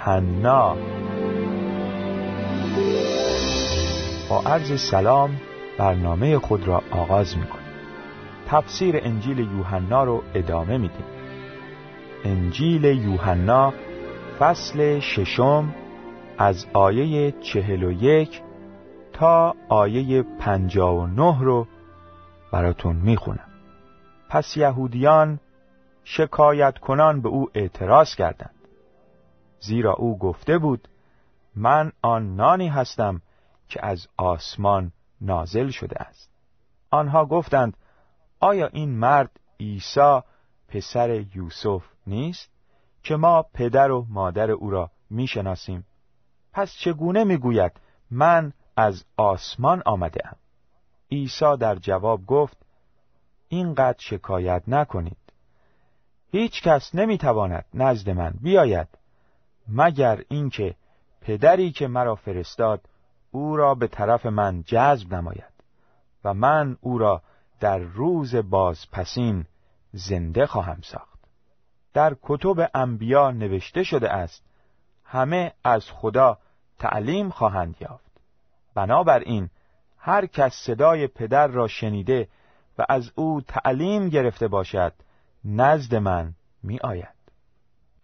یوحنا با عرض سلام برنامه خود را آغاز می کنیم تفسیر انجیل یوحنا رو ادامه میدیم. انجیل یوحنا فصل ششم از آیه چهل و یک تا آیه پنجا و نه رو براتون می‌خونم. پس یهودیان شکایت کنان به او اعتراض کردند. زیرا او گفته بود من آن نانی هستم که از آسمان نازل شده است. آنها گفتند آیا این مرد عیسی پسر یوسف نیست که ما پدر و مادر او را می‌شناسیم؟ پس چگونه می‌گوید من از آسمان آمده ام؟ عیسی در جواب گفت اینقدر شکایت نکنید. هیچ کس نمی‌تواند نزد من بیاید. مگر اینکه پدری که مرا فرستاد او را به طرف من جذب نماید و من او را در روز بازپسین زنده خواهم ساخت. در کتب انبیا نوشته شده است همه از خدا تعلیم خواهند یافت. بنابراین هر کس صدای پدر را شنیده و از او تعلیم گرفته باشد نزد من می آید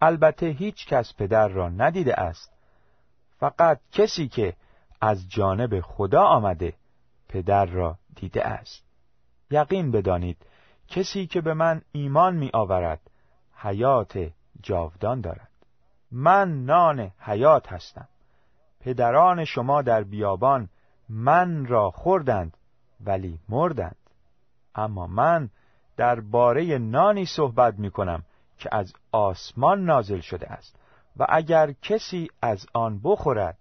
البته هیچ کس پدر را ندیده است. فقط کسی که از جانب خدا آمده پدر را دیده است. یقین بدانید کسی که به من ایمان می آورد حیات جاودان دارد. من نان حیات هستم. پدران شما در بیابان من را خوردند ولی مردند. اما من در باره نانی صحبت می کنم که از آسمان نازل شده است و اگر کسی از آن بخورد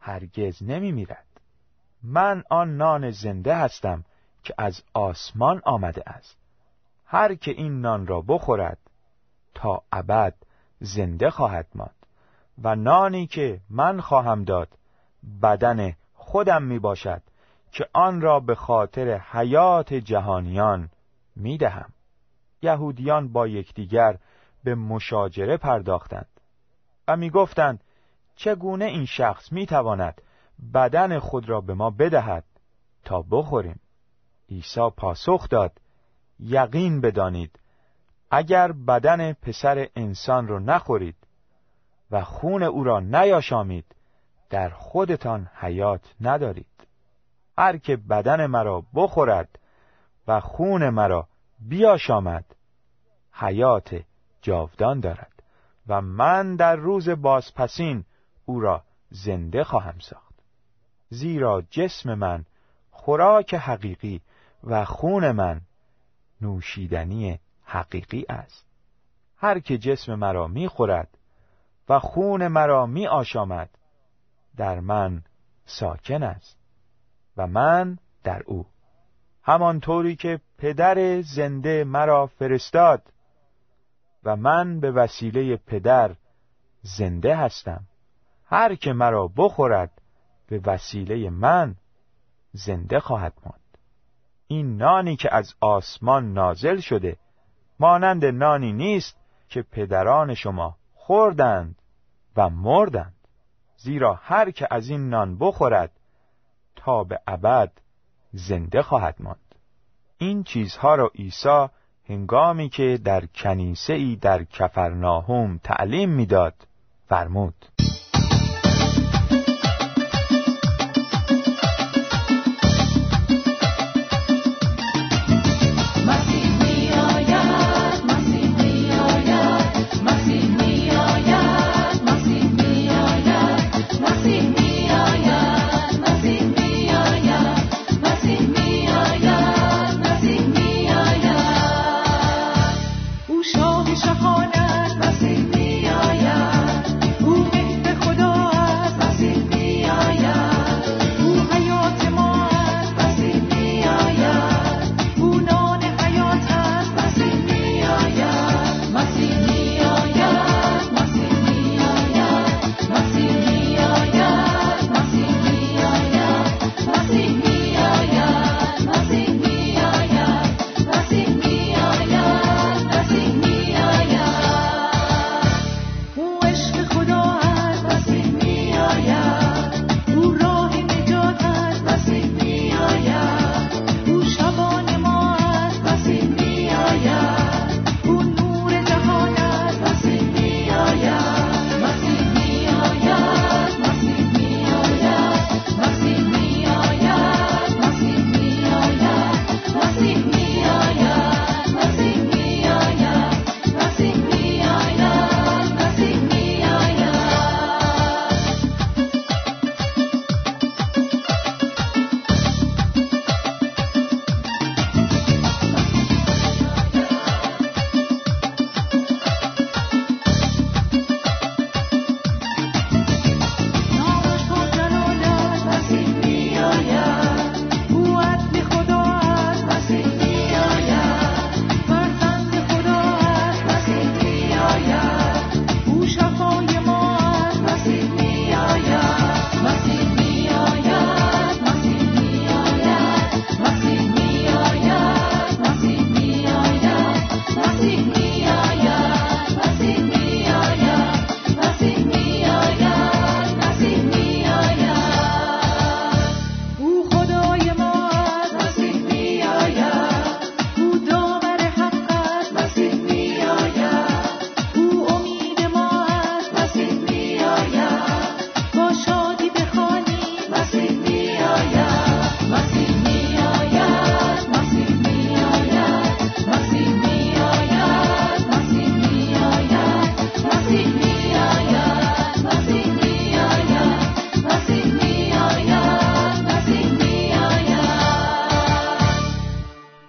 هرگز نمی میرد من آن نان زنده هستم که از آسمان آمده است هر که این نان را بخورد تا ابد زنده خواهد ماند و نانی که من خواهم داد بدن خودم می باشد که آن را به خاطر حیات جهانیان می دهم. یهودیان با یکدیگر به مشاجره پرداختند و می گفتند چگونه این شخص می تواند بدن خود را به ما بدهد تا بخوریم؟ عیسی پاسخ داد یقین بدانید اگر بدن پسر انسان را نخورید و خون او را نیاشامید در خودتان حیات ندارید. هر که بدن مرا بخورد و خون مرا بیاشامد حیات جاودان دارد و من در روز بازپسین او را زنده خواهم ساخت. زیرا جسم من خوراک حقیقی و خون من نوشیدنی حقیقی است. هر که جسم مرا می‌خورد و خون مرا می آشامد در من ساکن است و من در او. همانطوری که پدر زنده مرا فرستاد و من به وسیله پدر زنده هستم. هر که مرا بخورد به وسیله من زنده خواهد ماند. این نانی که از آسمان نازل شده مانند نانی نیست که پدران شما خوردند و مردند. زیرا هر که از این نان بخورد تا به ابد زنده خواهد ماند. این چیزها را عیسی هنگامی که در کنیسه ای در کفرناهم تعلیم می‌داد فرمود.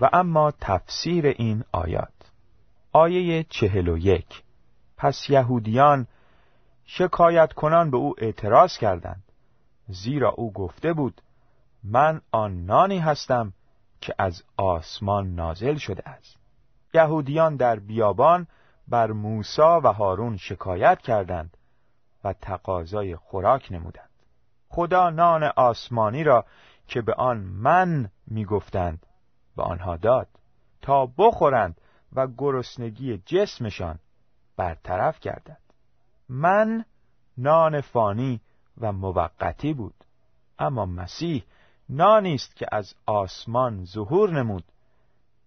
و اما تفسیر این آیات. آیه چهل و یک. پس یهودیان شکایت کنان به او اعتراض کردند زیرا او گفته بود من آن نانی هستم که از آسمان نازل شده است. یهودیان در بیابان بر موسی و هارون شکایت کردند و تقاضای خوراک نمودند. خدا نان آسمانی را که به آن من می‌گفتند به آنها داد تا بخورند و گرسنگی جسمشان برطرف گردد. من نان فانی و موقتی بود اما مسیح نانی است که از آسمان ظهور نمود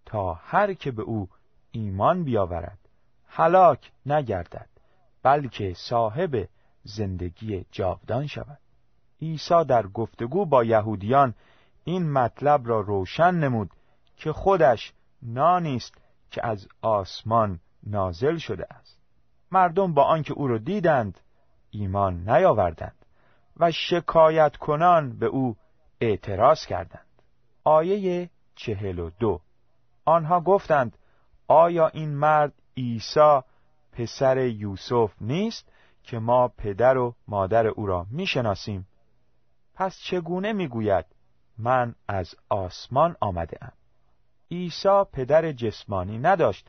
تا هر که به او ایمان بیاورد هلاک نگردد بلکه صاحب زندگی جاودان شود. عیسی در گفتگو با یهودیان این مطلب را روشن نمود که خودش نانی است که از آسمان نازل شده است. مردم با آنکه او را دیدند ایمان نیاوردند و شکایت کنان به او اعتراض کردند. آیه چهل و دو. آنها گفتند آیا این مرد عیسی پسر یوسف نیست که ما پدر و مادر او را می‌شناسیم؟ پس چگونه می‌گوید من از آسمان آمده ام عیسی پدر جسمانی نداشت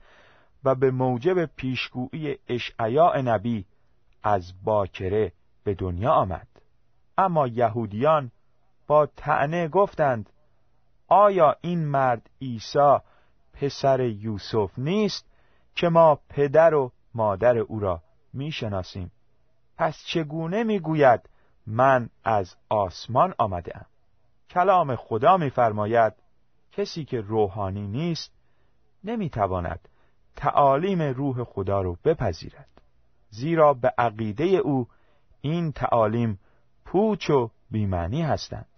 و به موجب پیشگویی اشعیاء نبی از باکره به دنیا آمد. اما یهودیان با تعنه گفتند آیا این مرد عیسی پسر یوسف نیست که ما پدر و مادر او را می‌شناسیم؟ پس چگونه می‌گوید من از آسمان آمده ام کلام خدا میفرماید کسی که روحانی نیست نمی‌تواند تعالیم روح خدا رو بپذیرد. زیرا به عقیده او این تعالیم پوچ و بیمعنی هستند.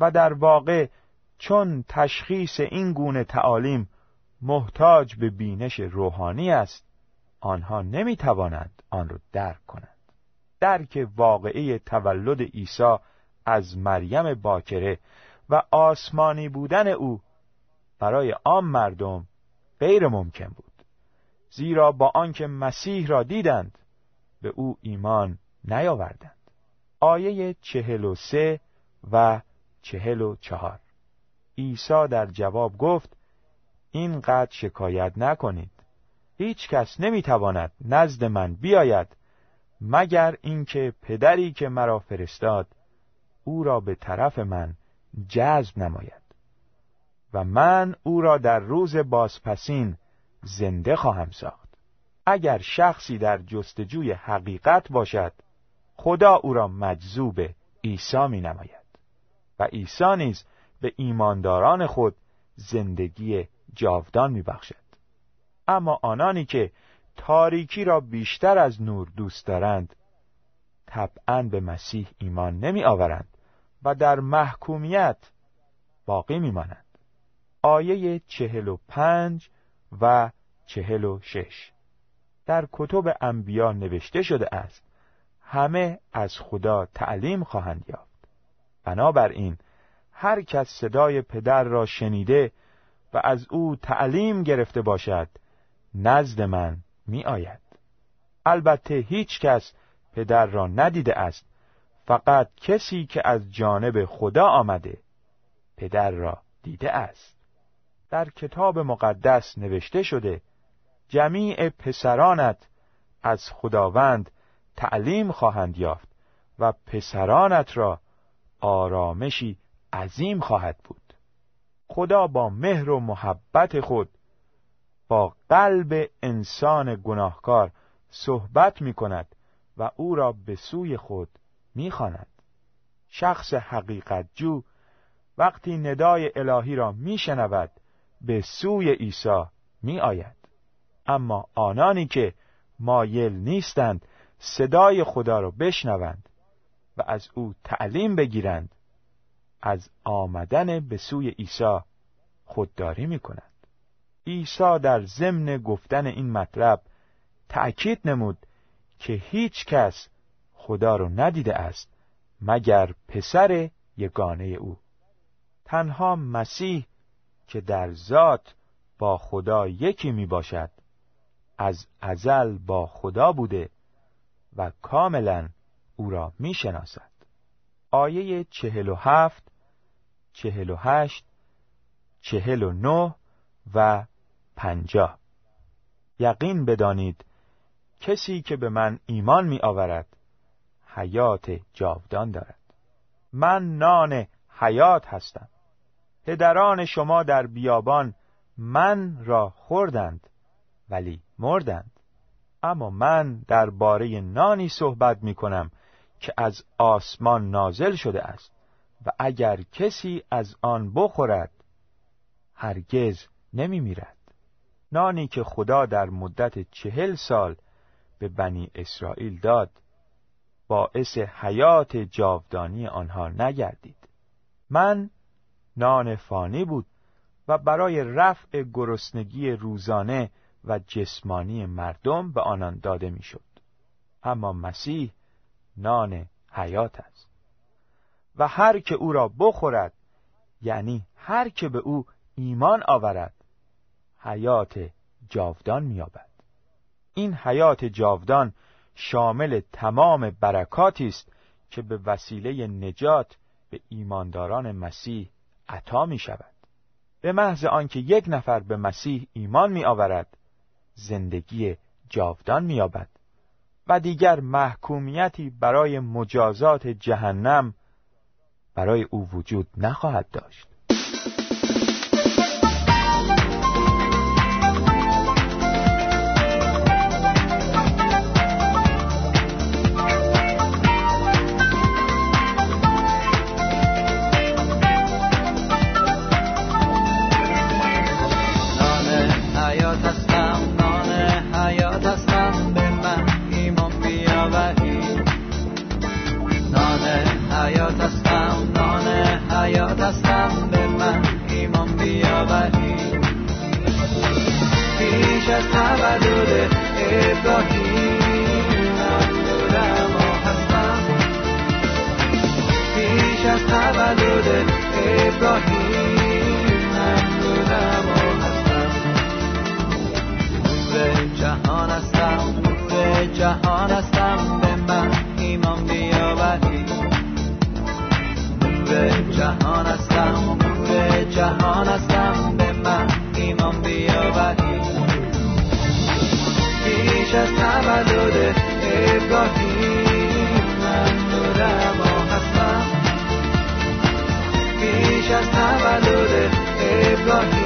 و در واقع چون تشخیص این گونه تعالیم محتاج به بینش روحانی است آنها نمی توانند آن را درک کنند. درک واقعی تولد عیسی از مریم باکره و آسمانی بودن او برای عام مردم غیر ممکن بود زیرا با آنکه مسیح را دیدند به او ایمان نیاوردند. آیه چهل و سه و چهل و چهار. عیسی در جواب گفت اینقدر شکایت نکنید. هیچ کس نمی‌تواند نزد من بیاید مگر اینکه پدری که مرا فرستاد او را به طرف من جذب نماید. و من او را در روز بازپسین زنده خواهم ساخت. اگر شخصی در جستجوی حقیقت باشد خدا او را مجذوب عیسی می نماید و عیسی نیز به ایمانداران خود زندگی جاودان می بخشد. اما آنانی که تاریکی را بیشتر از نور دوست دارند طبعا به مسیح ایمان نمی آورند و در محکومیت باقی می مانند. آیه چهل و پنج و چهل و شش در کتب انبیا نوشته شده است همه از خدا تعلیم خواهند یافت بنابراین هر کس صدای پدر را شنیده و از او تعلیم گرفته باشد نزد من می آید البته هیچ کس پدر را ندیده است فقط کسی که از جانب خدا آمده پدر را دیده است. در کتاب مقدس نوشته شده جمیع پسرانت از خداوند تعلیم خواهند یافت و پسرانت را آرامشی عظیم خواهد بود. خدا با مهر و محبت خود با قلب انسان گناهکار صحبت می کند و او را به سوی خود می خاند. شخص حقیقت جو وقتی ندای الهی را می شنود به سوی عیسی می آید اما آنانی که مایل نیستند صدای خدا را بشنوند. و از او تعلیم بگیرند. از آمدن به سوی عیسی خودداری می کنند عیسی در ضمن گفتن این مطلب تأکید نمود که هیچ کس خدا را ندیده است مگر پسر یگانه او. تنها مسیح که در ذات با خدا یکی می باشد از ازل با خدا بوده و کاملا او را می شناسد آیه چهل و هفت چهل و هشت چهل و نه و پنجاه. یقین بدانید کسی که به من ایمان می آورد حیات جاودان دارد. من نان حیات هستم. پدران شما در بیابان من را خوردند ولی مردند. اما من درباره نانی صحبت می کنم که از آسمان نازل شده است و اگر کسی از آن بخورد هرگز نمی میرد نانی که خدا در مدت چهل سال به بنی اسرائیل داد باعث حیات جاودانی آنها نگردید من نان فانی بود و برای رفع گرسنگی روزانه و جسمانی مردم به آنان داده می‌شد. اما مسیح نان حیات است. و هر که او را بخورد یعنی هر که به او ایمان آورد حیات جاودان مییابد. این حیات جاودان شامل تمام برکاتی است که به وسیله نجات به ایمانداران مسیح عطا می شود به محض آنکه یک نفر به مسیح ایمان می آورد زندگی جاودان می آبد و دیگر محکومیتی برای مجازات جهنم برای او وجود نخواهد داشت. ای گل ابراهیم. من هستم پیش از تولد ابراهیم. من هستم نور جهان هستم نور جهان هستم به من ایمان بیاوری نور جهان هستم نور جهان هستم به من ایمان بیاوری بیش از تولد ابراهیم. من دارم آهستم بیش از تولد ابراهیم.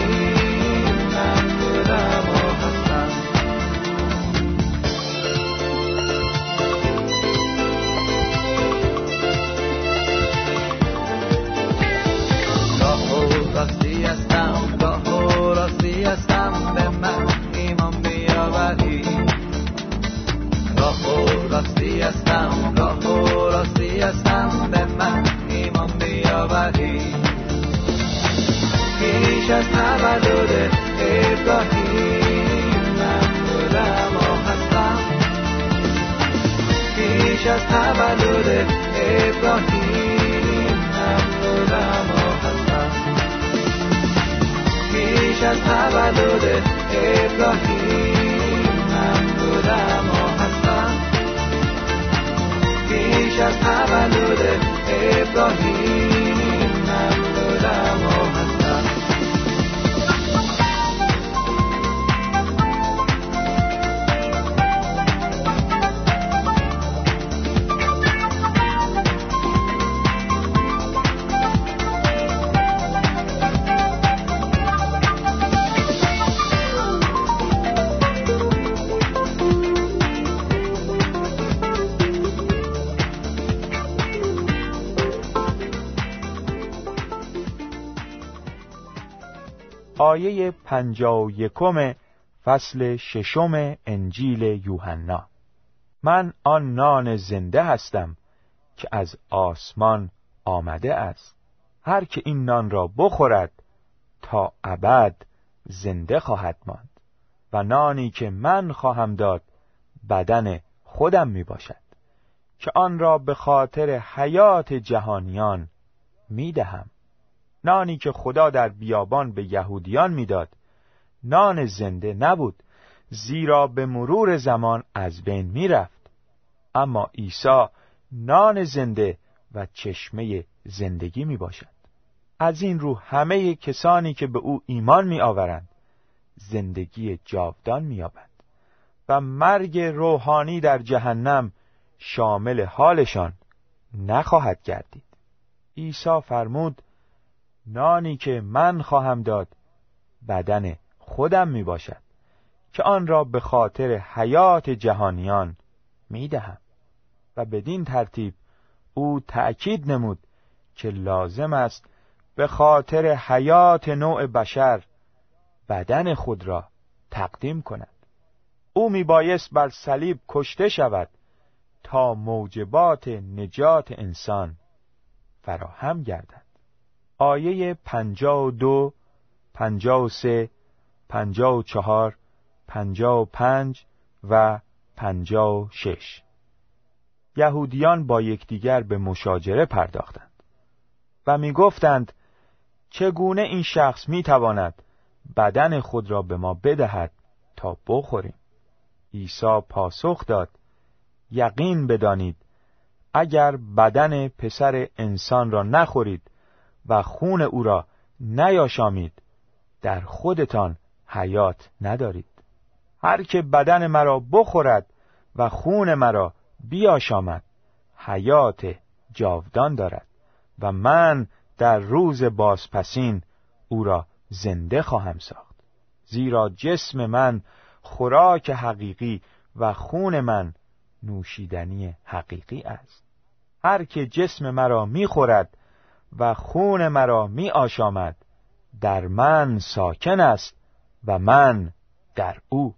آیه پنجا و یکم فصل ششم انجیل یوحنا. من آن نان زنده هستم که از آسمان آمده است. هر که این نان را بخورد تا ابد زنده خواهد ماند و نانی که من خواهم داد بدن خودم می باشد که آن را به خاطر حیات جهانیان می دهم. نانی که خدا در بیابان به یهودیان می‌داد. نان زنده نبود زیرا به مرور زمان از بین می‌رفت. اما عیسی نان زنده و چشمه زندگی می باشد. از این رو همه کسانی که به او ایمان می آورند زندگی جاودان می آبند و مرگ روحانی در جهنم شامل حالشان نخواهد گردید. عیسی فرمود نانی که من خواهم داد بدن خودم می باشد که آن را به خاطر حیات جهانیان می دهم. و بدین ترتیب او تأکید نمود که لازم است به خاطر حیات نوع بشر بدن خود را تقدیم کند. او میبایست بر صلیب کشته شود تا موجبات نجات انسان فراهم گردد. آیه پنجا و دو پنجا و سه پنجا و چهار پنجا و پنج و پنجا و شش. یهودیان با یکدیگر به مشاجره پرداختند و می‌گفتند چگونه این شخص می‌تواند بدن خود را به ما بدهد تا بخوریم؟ عیسی پاسخ داد یقین بدانید اگر بدن پسر انسان را نخورید و خون او را نیاشامید. در خودتان حیات ندارید. هر که بدن مرا بخورد و خون مرا بیاشامد حیات جاودان دارد و من در روز بازپسین او را زنده خواهم ساخت. زیرا جسم من خوراک حقیقی و خون من نوشیدنی حقیقی است. هر که جسم مرا می‌خورد و خون مرا می آشامد در من ساکن است و من در او.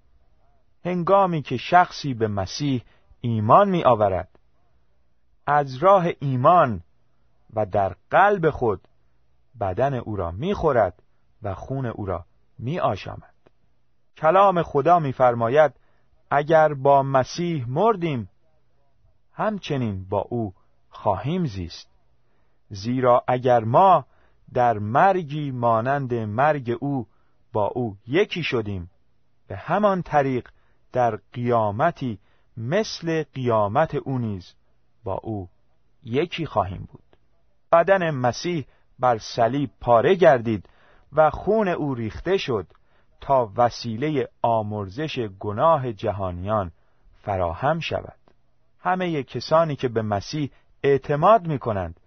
هنگامی که شخصی به مسیح ایمان می آورد از راه ایمان و در قلب خود بدن او را می خورد و خون او را می آشامد کلام خدا میفرماید اگر با مسیح مردیم همچنین با او خواهیم زیست. زیرا اگر ما در مرگی مانند مرگ او با او یکی شدیم به همان طریق در قیامتی مثل قیامت او نیز با او یکی خواهیم بود. بدن مسیح بر صلیب پاره گردید و خون او ریخته شد تا وسیله آمرزش گناه جهانیان فراهم شود. همه کسانی که به مسیح اعتماد می کنند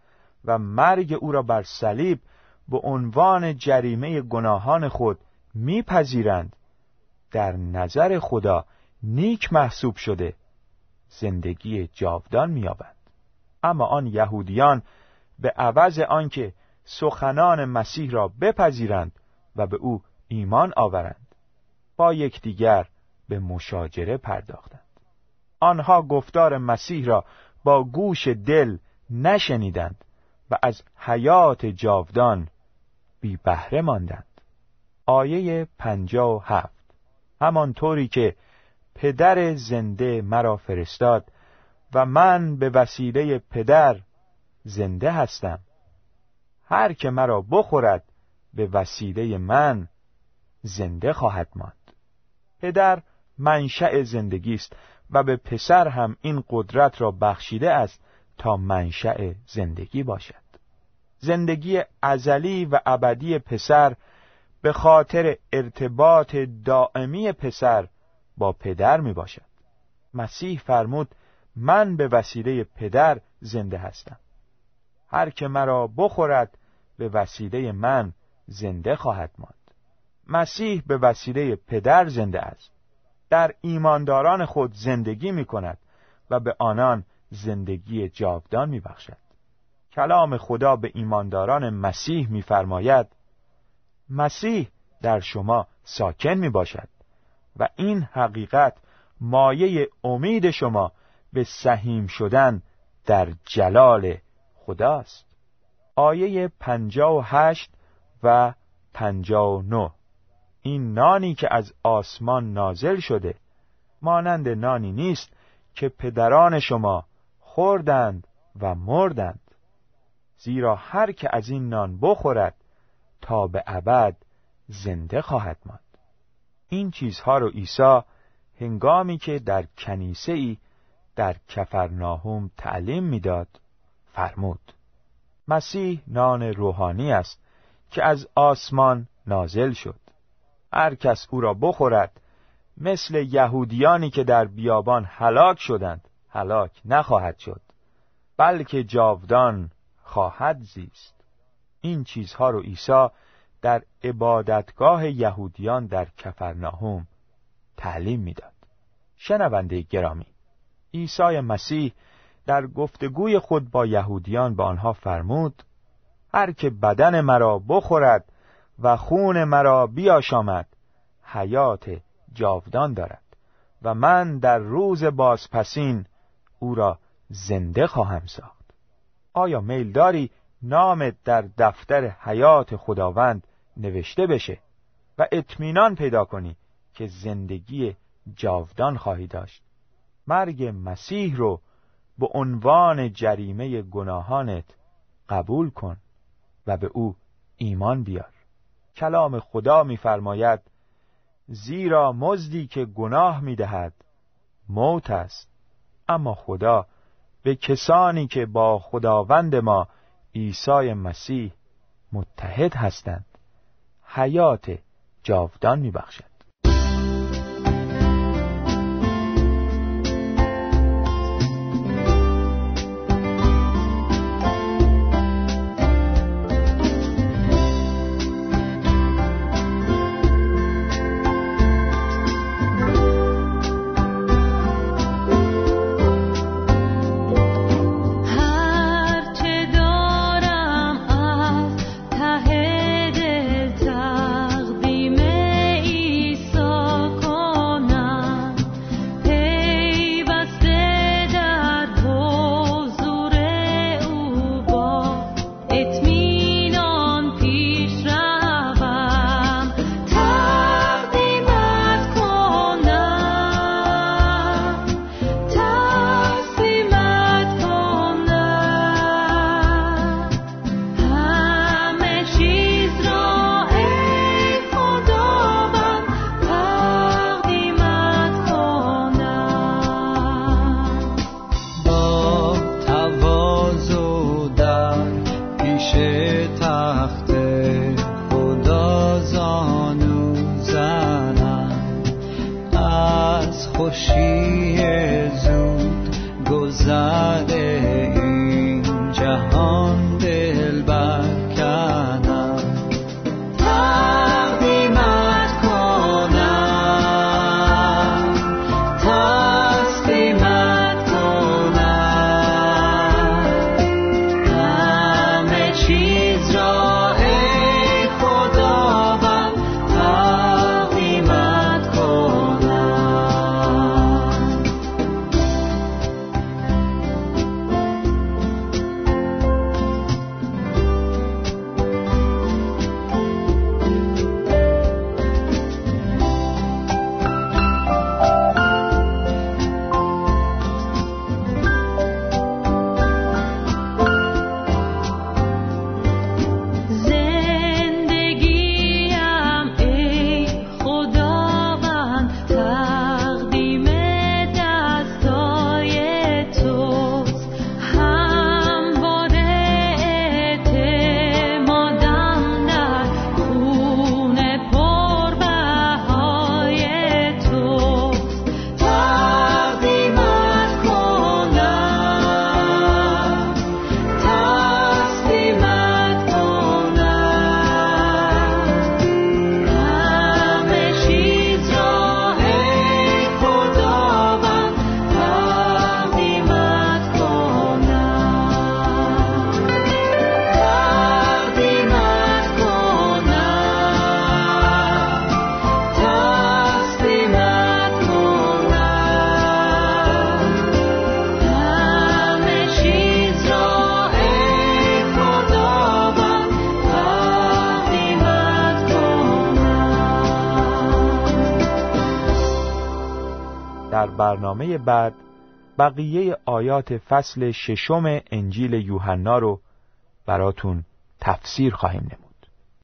و مرگ او را بر صلیب به عنوان جریمه گناهان خود میپذیرند. در نظر خدا نیک محسوب شده زندگی جاودان مییابند اما آن یهودیان به عوض آنکه سخنان مسیح را بپذیرند و به او ایمان آورند با یکدیگر به مشاجره پرداختند. آنها گفتار مسیح را با گوش دل نشنیدند. و از حیات جاودان بی بهره ماندند. آیه پنجا و هفت. همانطوری که پدر زنده مرا فرستاد و من به وسیله پدر زنده هستم. هر که مرا بخورد به وسیله من زنده خواهد ماند. پدر منشأ زندگی است و به پسر هم این قدرت را بخشیده است تا منشأ زندگی باشد. زندگی ازلی و ابدی پسر به خاطر ارتباط دائمی پسر با پدر می باشد. مسیح فرمود من به وسیله پدر زنده هستم. هر که مرا بخورد به وسیله من زنده خواهد ماند. مسیح به وسیله پدر زنده است. در ایمانداران خود زندگی می کند و به آنان زندگی جاودان می بخشد. کلام خدا به ایمانداران مسیح میفرماید مسیح در شما ساکن می باشد و این حقیقت مایه امید شما به سهیم شدن در جلال خداست آیه پنجا و هشت و پنجا و نو این نانی که از آسمان نازل شده مانند نانی نیست که پدران شما خوردند و مردند. زیرا هر که از این نان بخورد تا به ابد زنده خواهد ماند. این چیزها رو عیسی هنگامی که در کنیسه ای در کفرناهوم تعلیم می‌داد فرمود. مسیح نان روحانی است که از آسمان نازل شد. هر کس او را بخورد مثل یهودیانی که در بیابان هلاک شدند هلاک نخواهد شد. بلکه جاودان خواهد زیست. این چیزها رو عیسی در عبادتگاه یهودیان در کفرناهوم تعلیم می‌داد. شنونده گرامی عیسی مسیح در گفتگوی خود با یهودیان به آنها فرمود هر که بدن مرا بخورد و خون مرا بیاشامد حیات جاودان دارد و من در روز بازپسین او را زنده خواهم ساخت. آیا میل داری نامت در دفتر حیات خداوند نوشته بشه و اطمینان پیدا کنی که زندگی جاودان خواهی داشت؟ مرگ مسیح رو به عنوان جریمه گناهانت قبول کن و به او ایمان بیار. کلام خدا می‌فرماید زیرا مزدی که گناه می‌دهد موت است. اما خدا به کسانی که با خداوند ما عیسی مسیح متحد هستند حیات جاودان میبخشد. بعد بقیه آیات فصل ششم انجیل یوحنا رو براتون تفسیر خواهیم نمود.